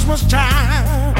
Christmas time.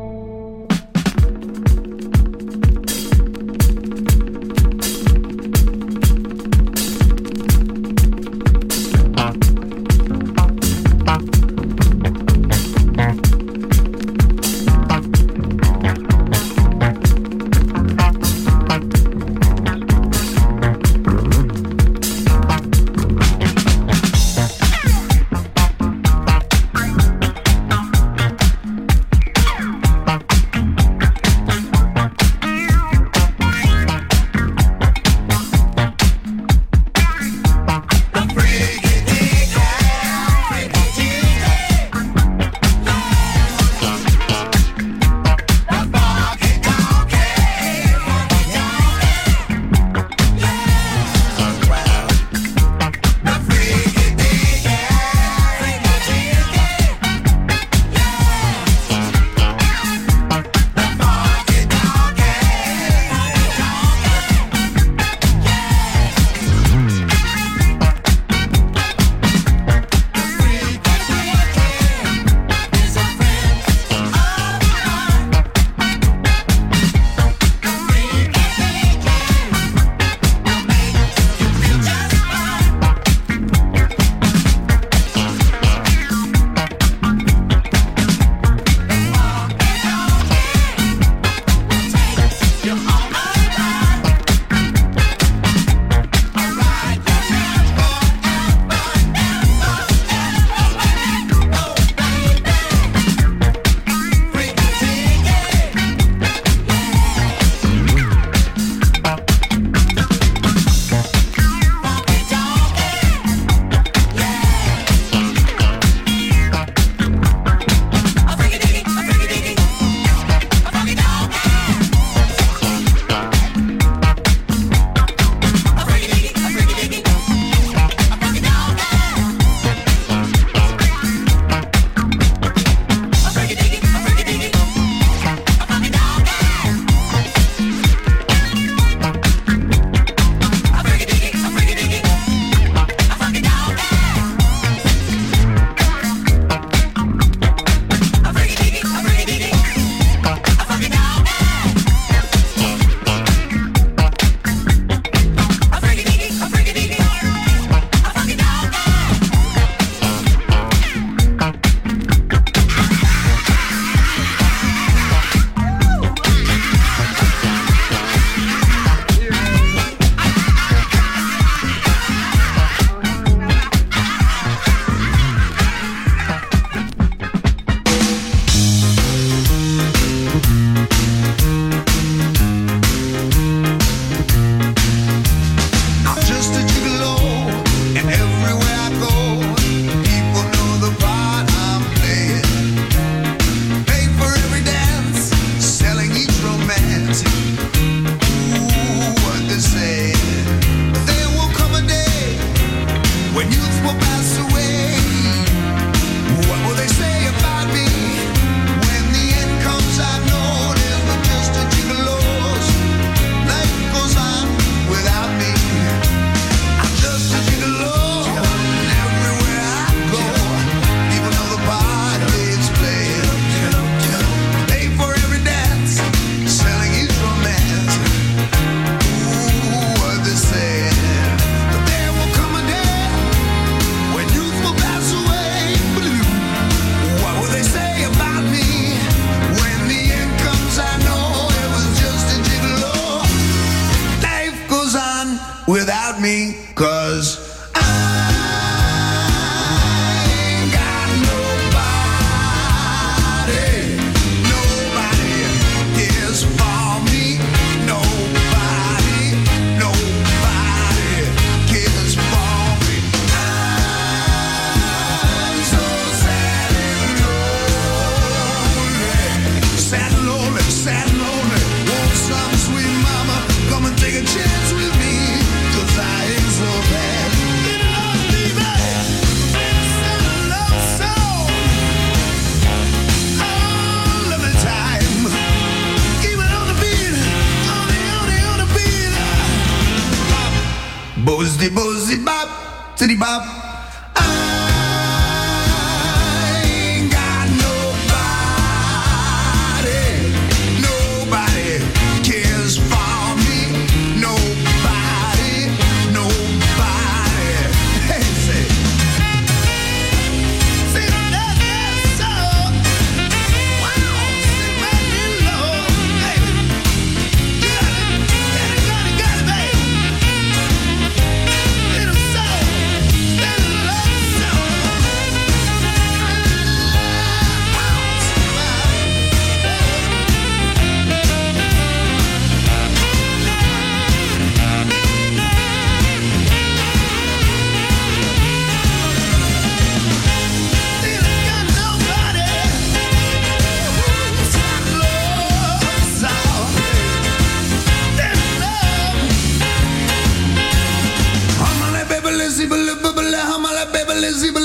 Elizabeth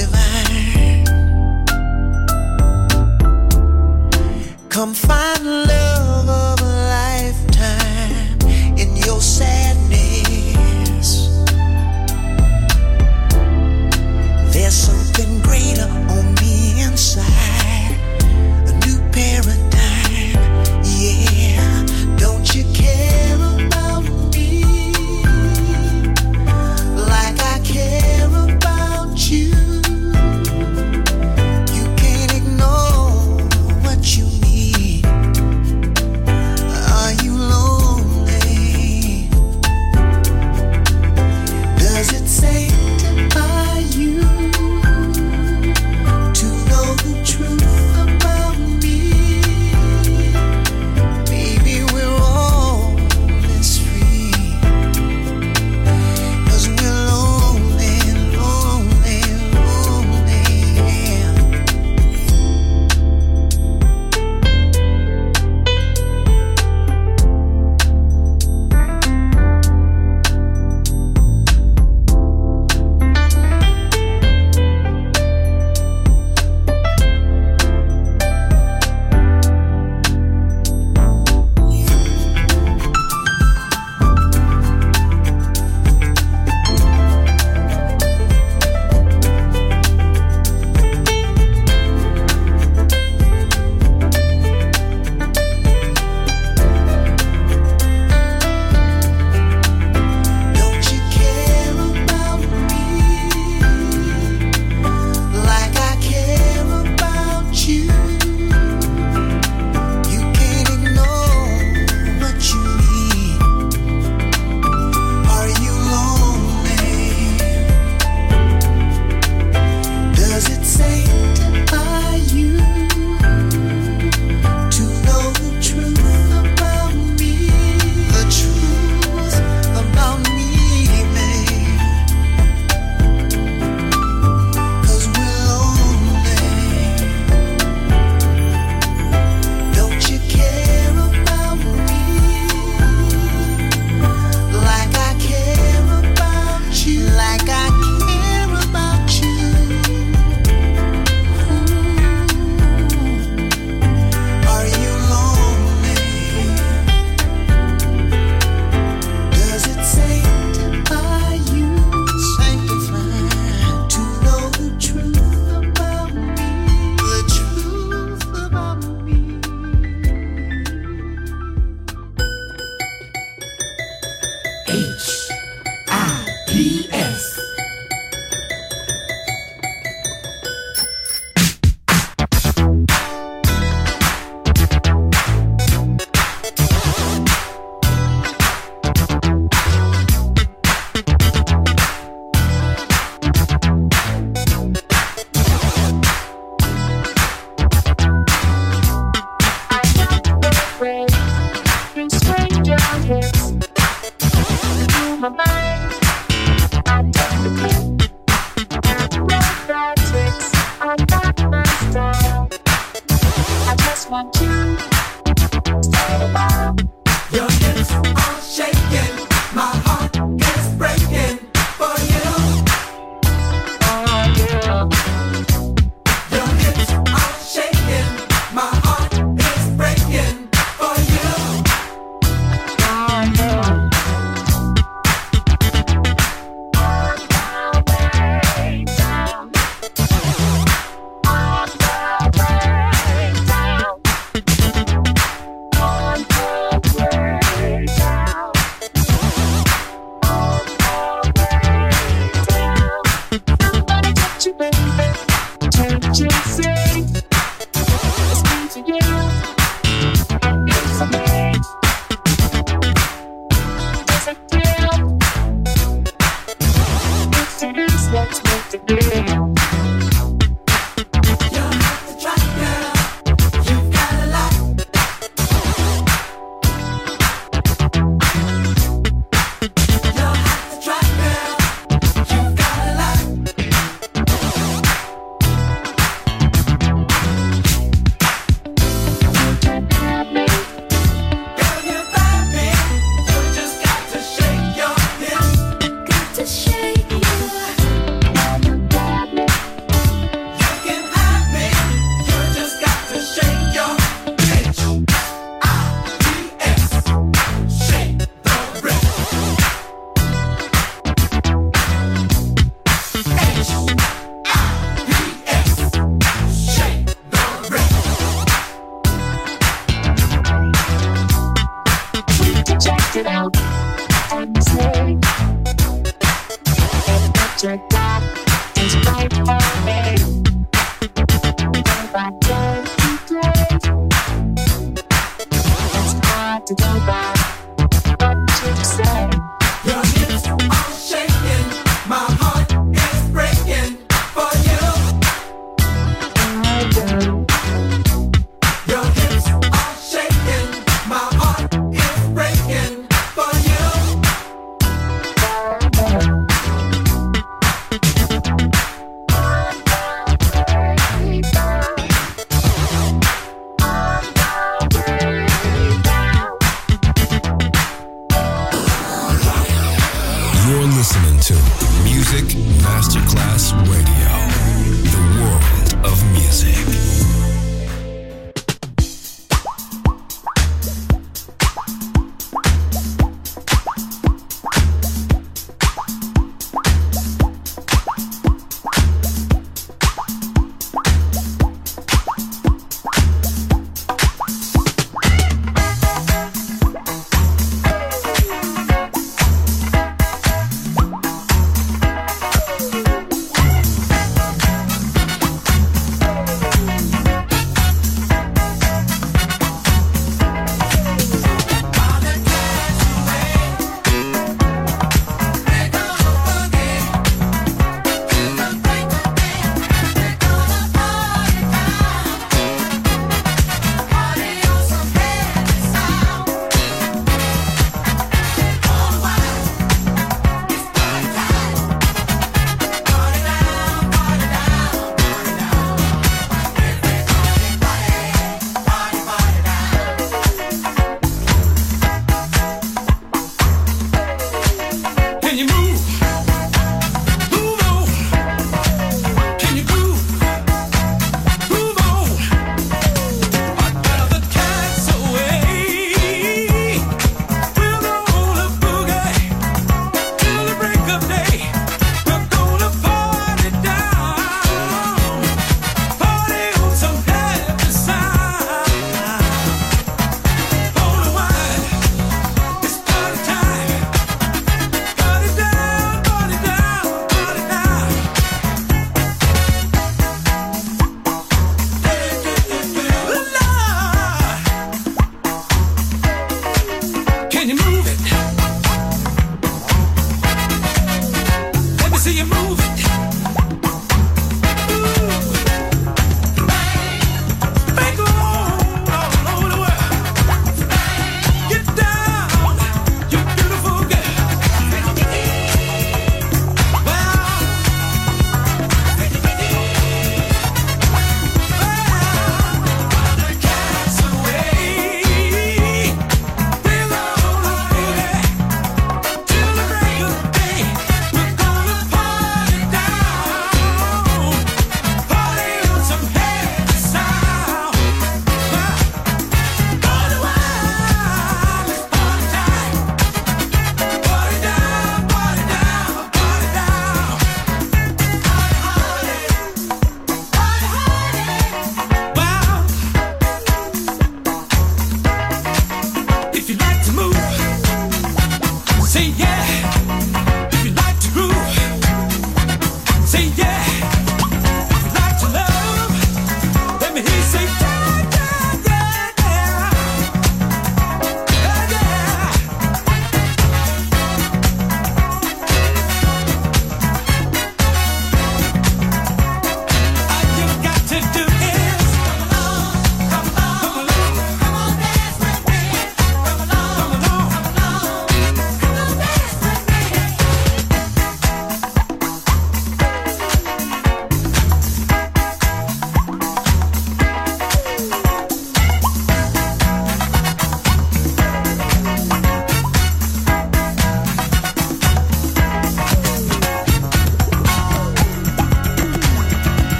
divine. Come find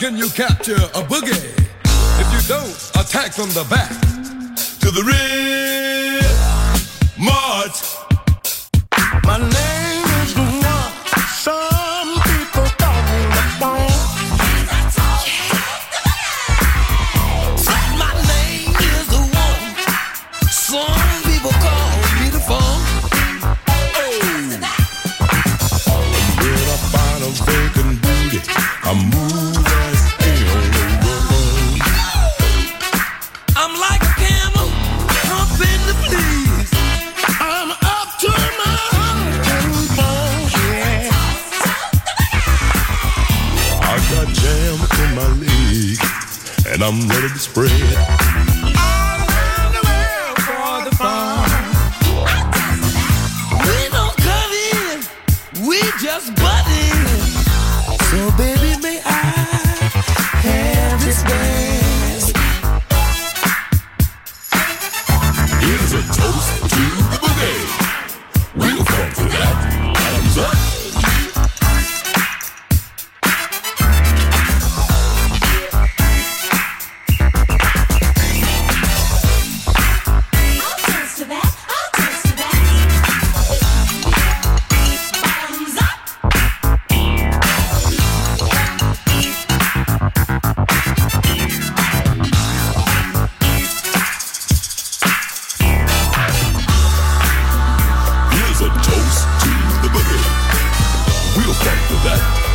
can you capture a boogie? If you don't, attack from the back. a toast to the boogie. We'll thank for that.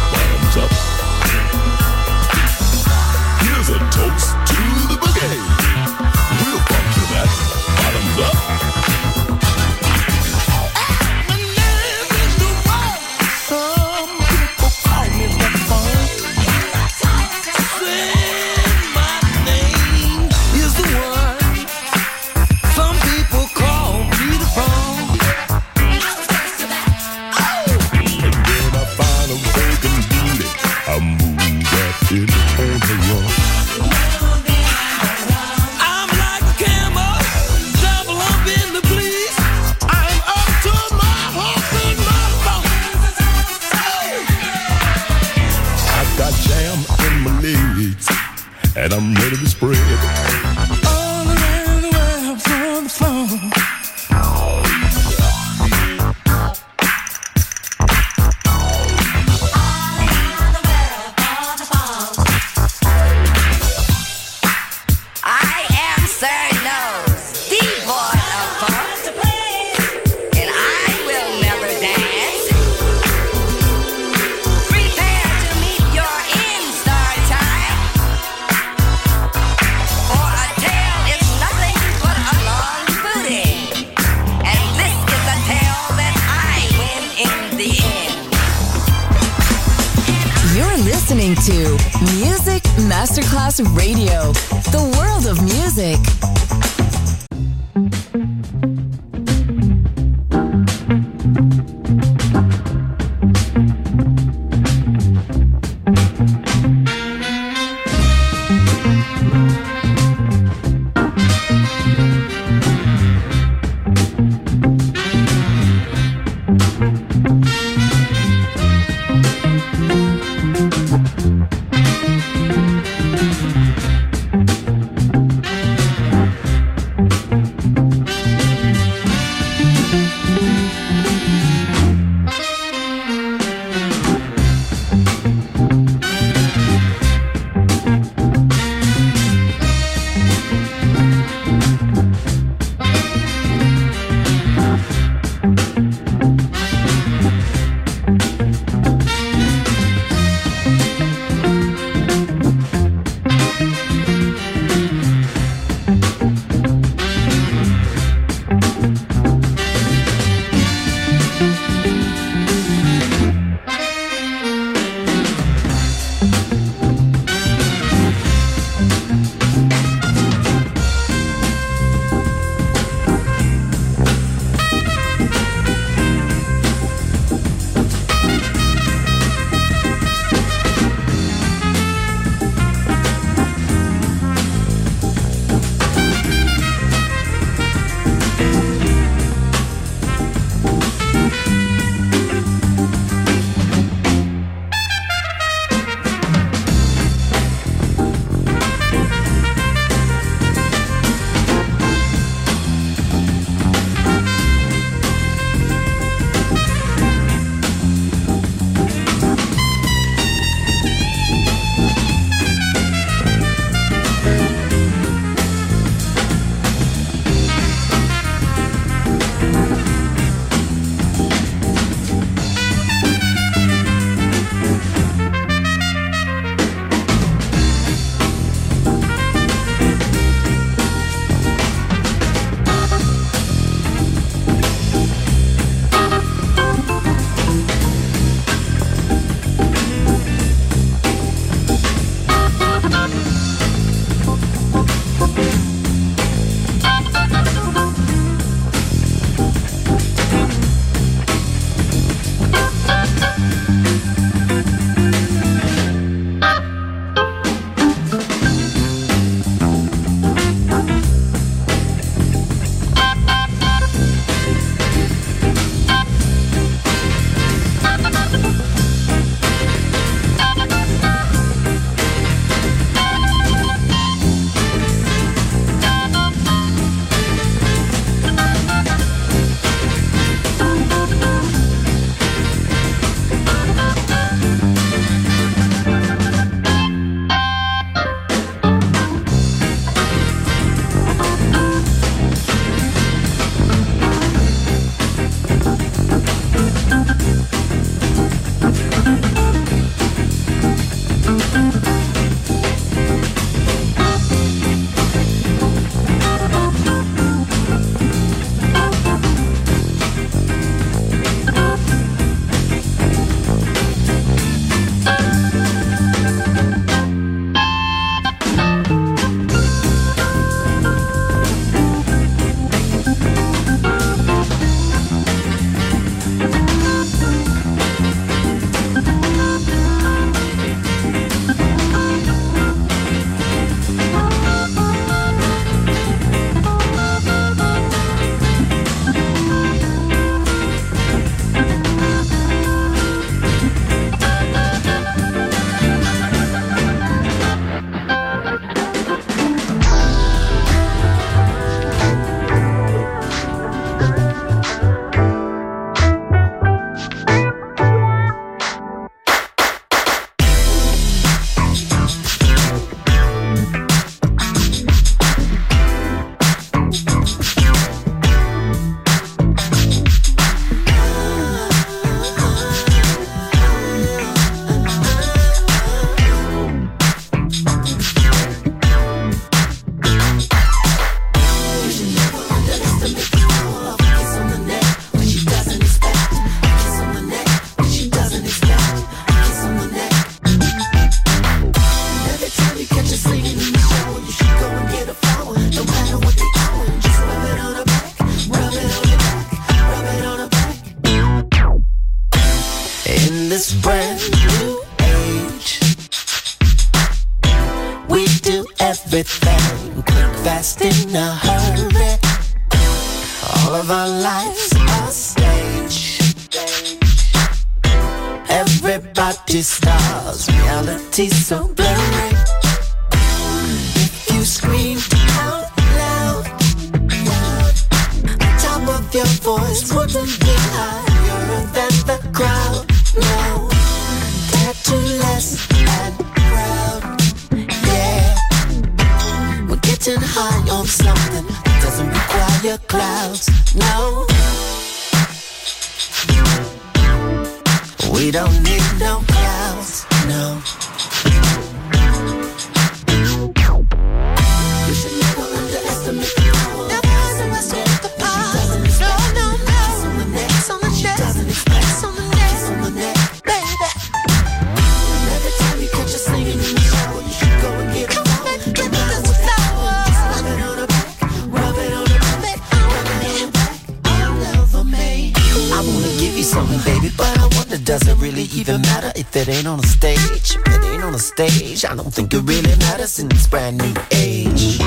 stage. I don't think it really matters in this brand new age.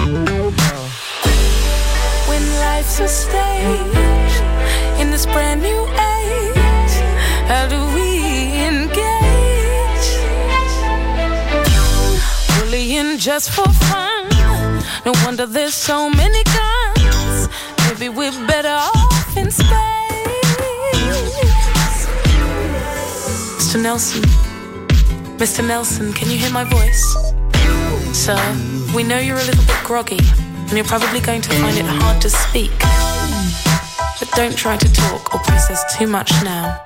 When life's a stage in this brand new age, how do we engage? Bullying just for fun. No wonder there's so many guns. Maybe we're better off in space. Mr. Nelson. Mr. Nelson, can you hear my voice? Sir, we know you're a little bit groggy, and you're probably going to find it hard to speak. But don't try to talk or process too much now.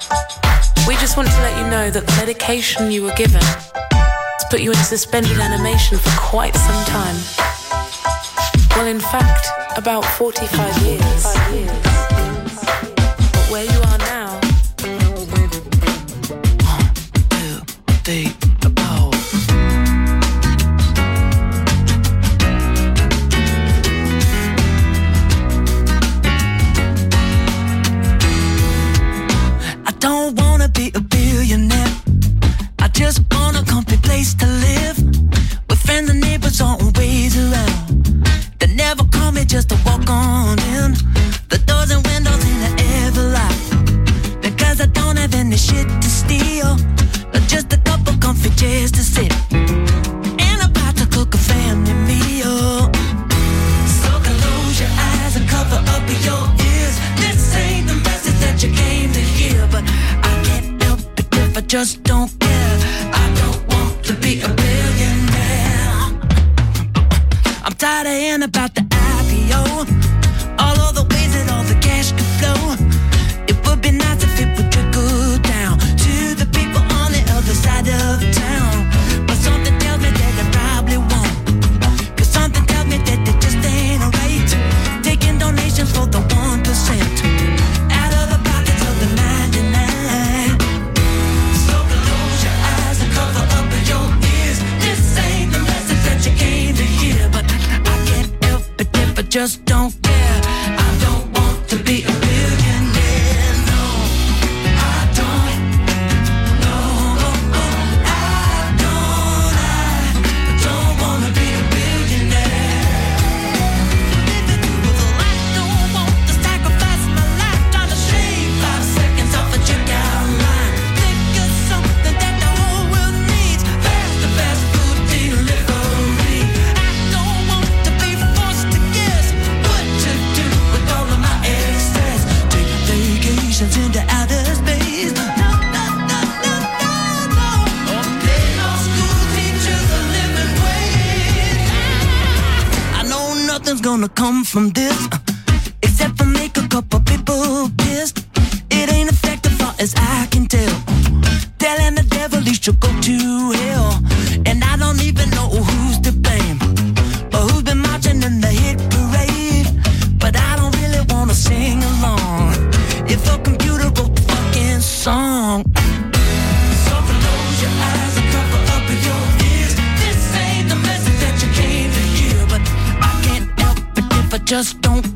We just want to let you know that the medication you were given has put you in suspended animation for quite some time. Well, in fact, about 45 years. 45 years. just just don't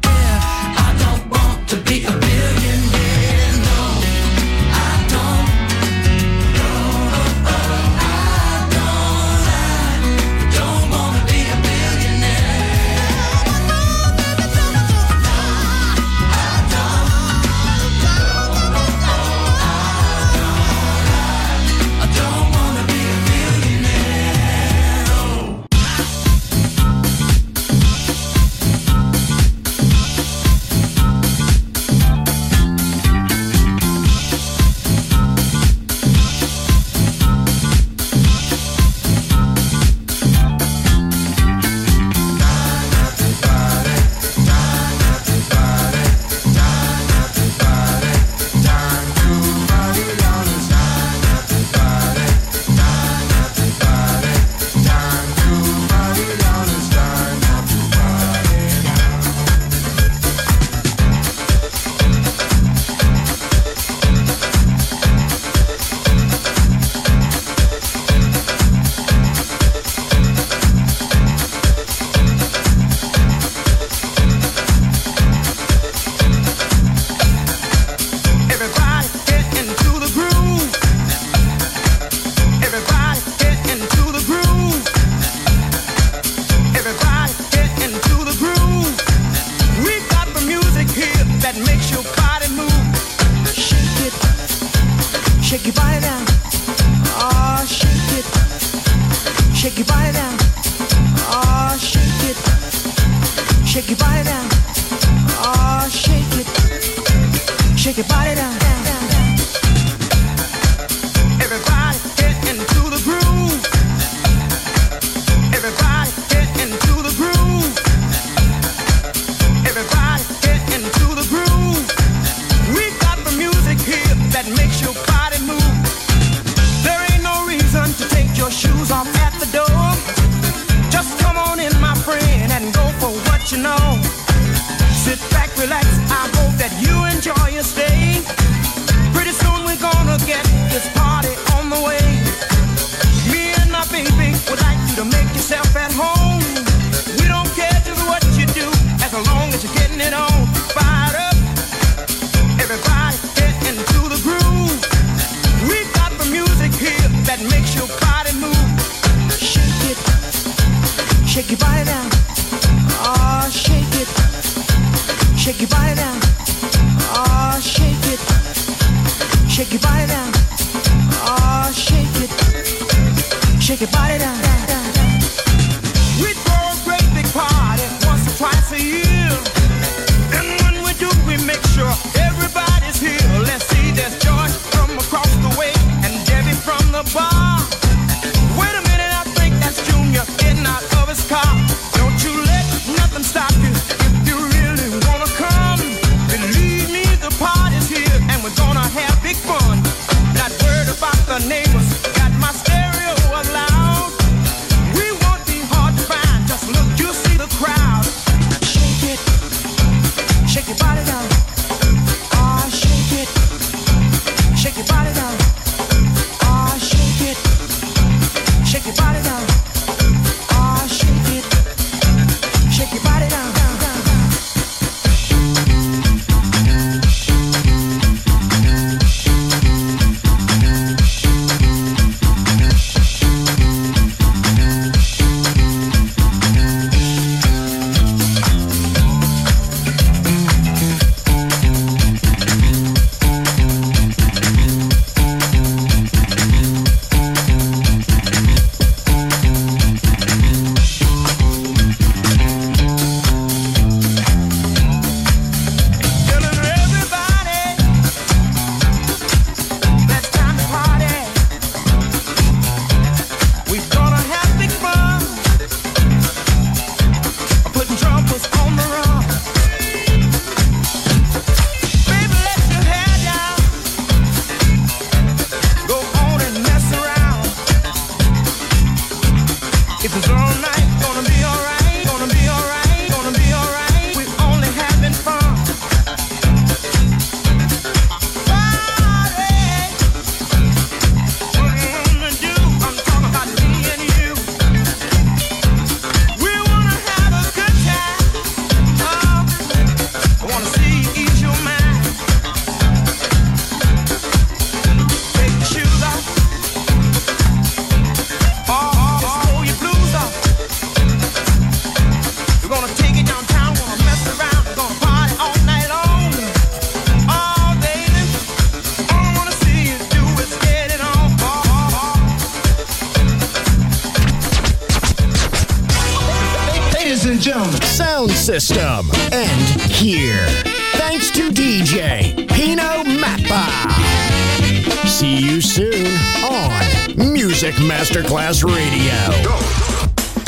See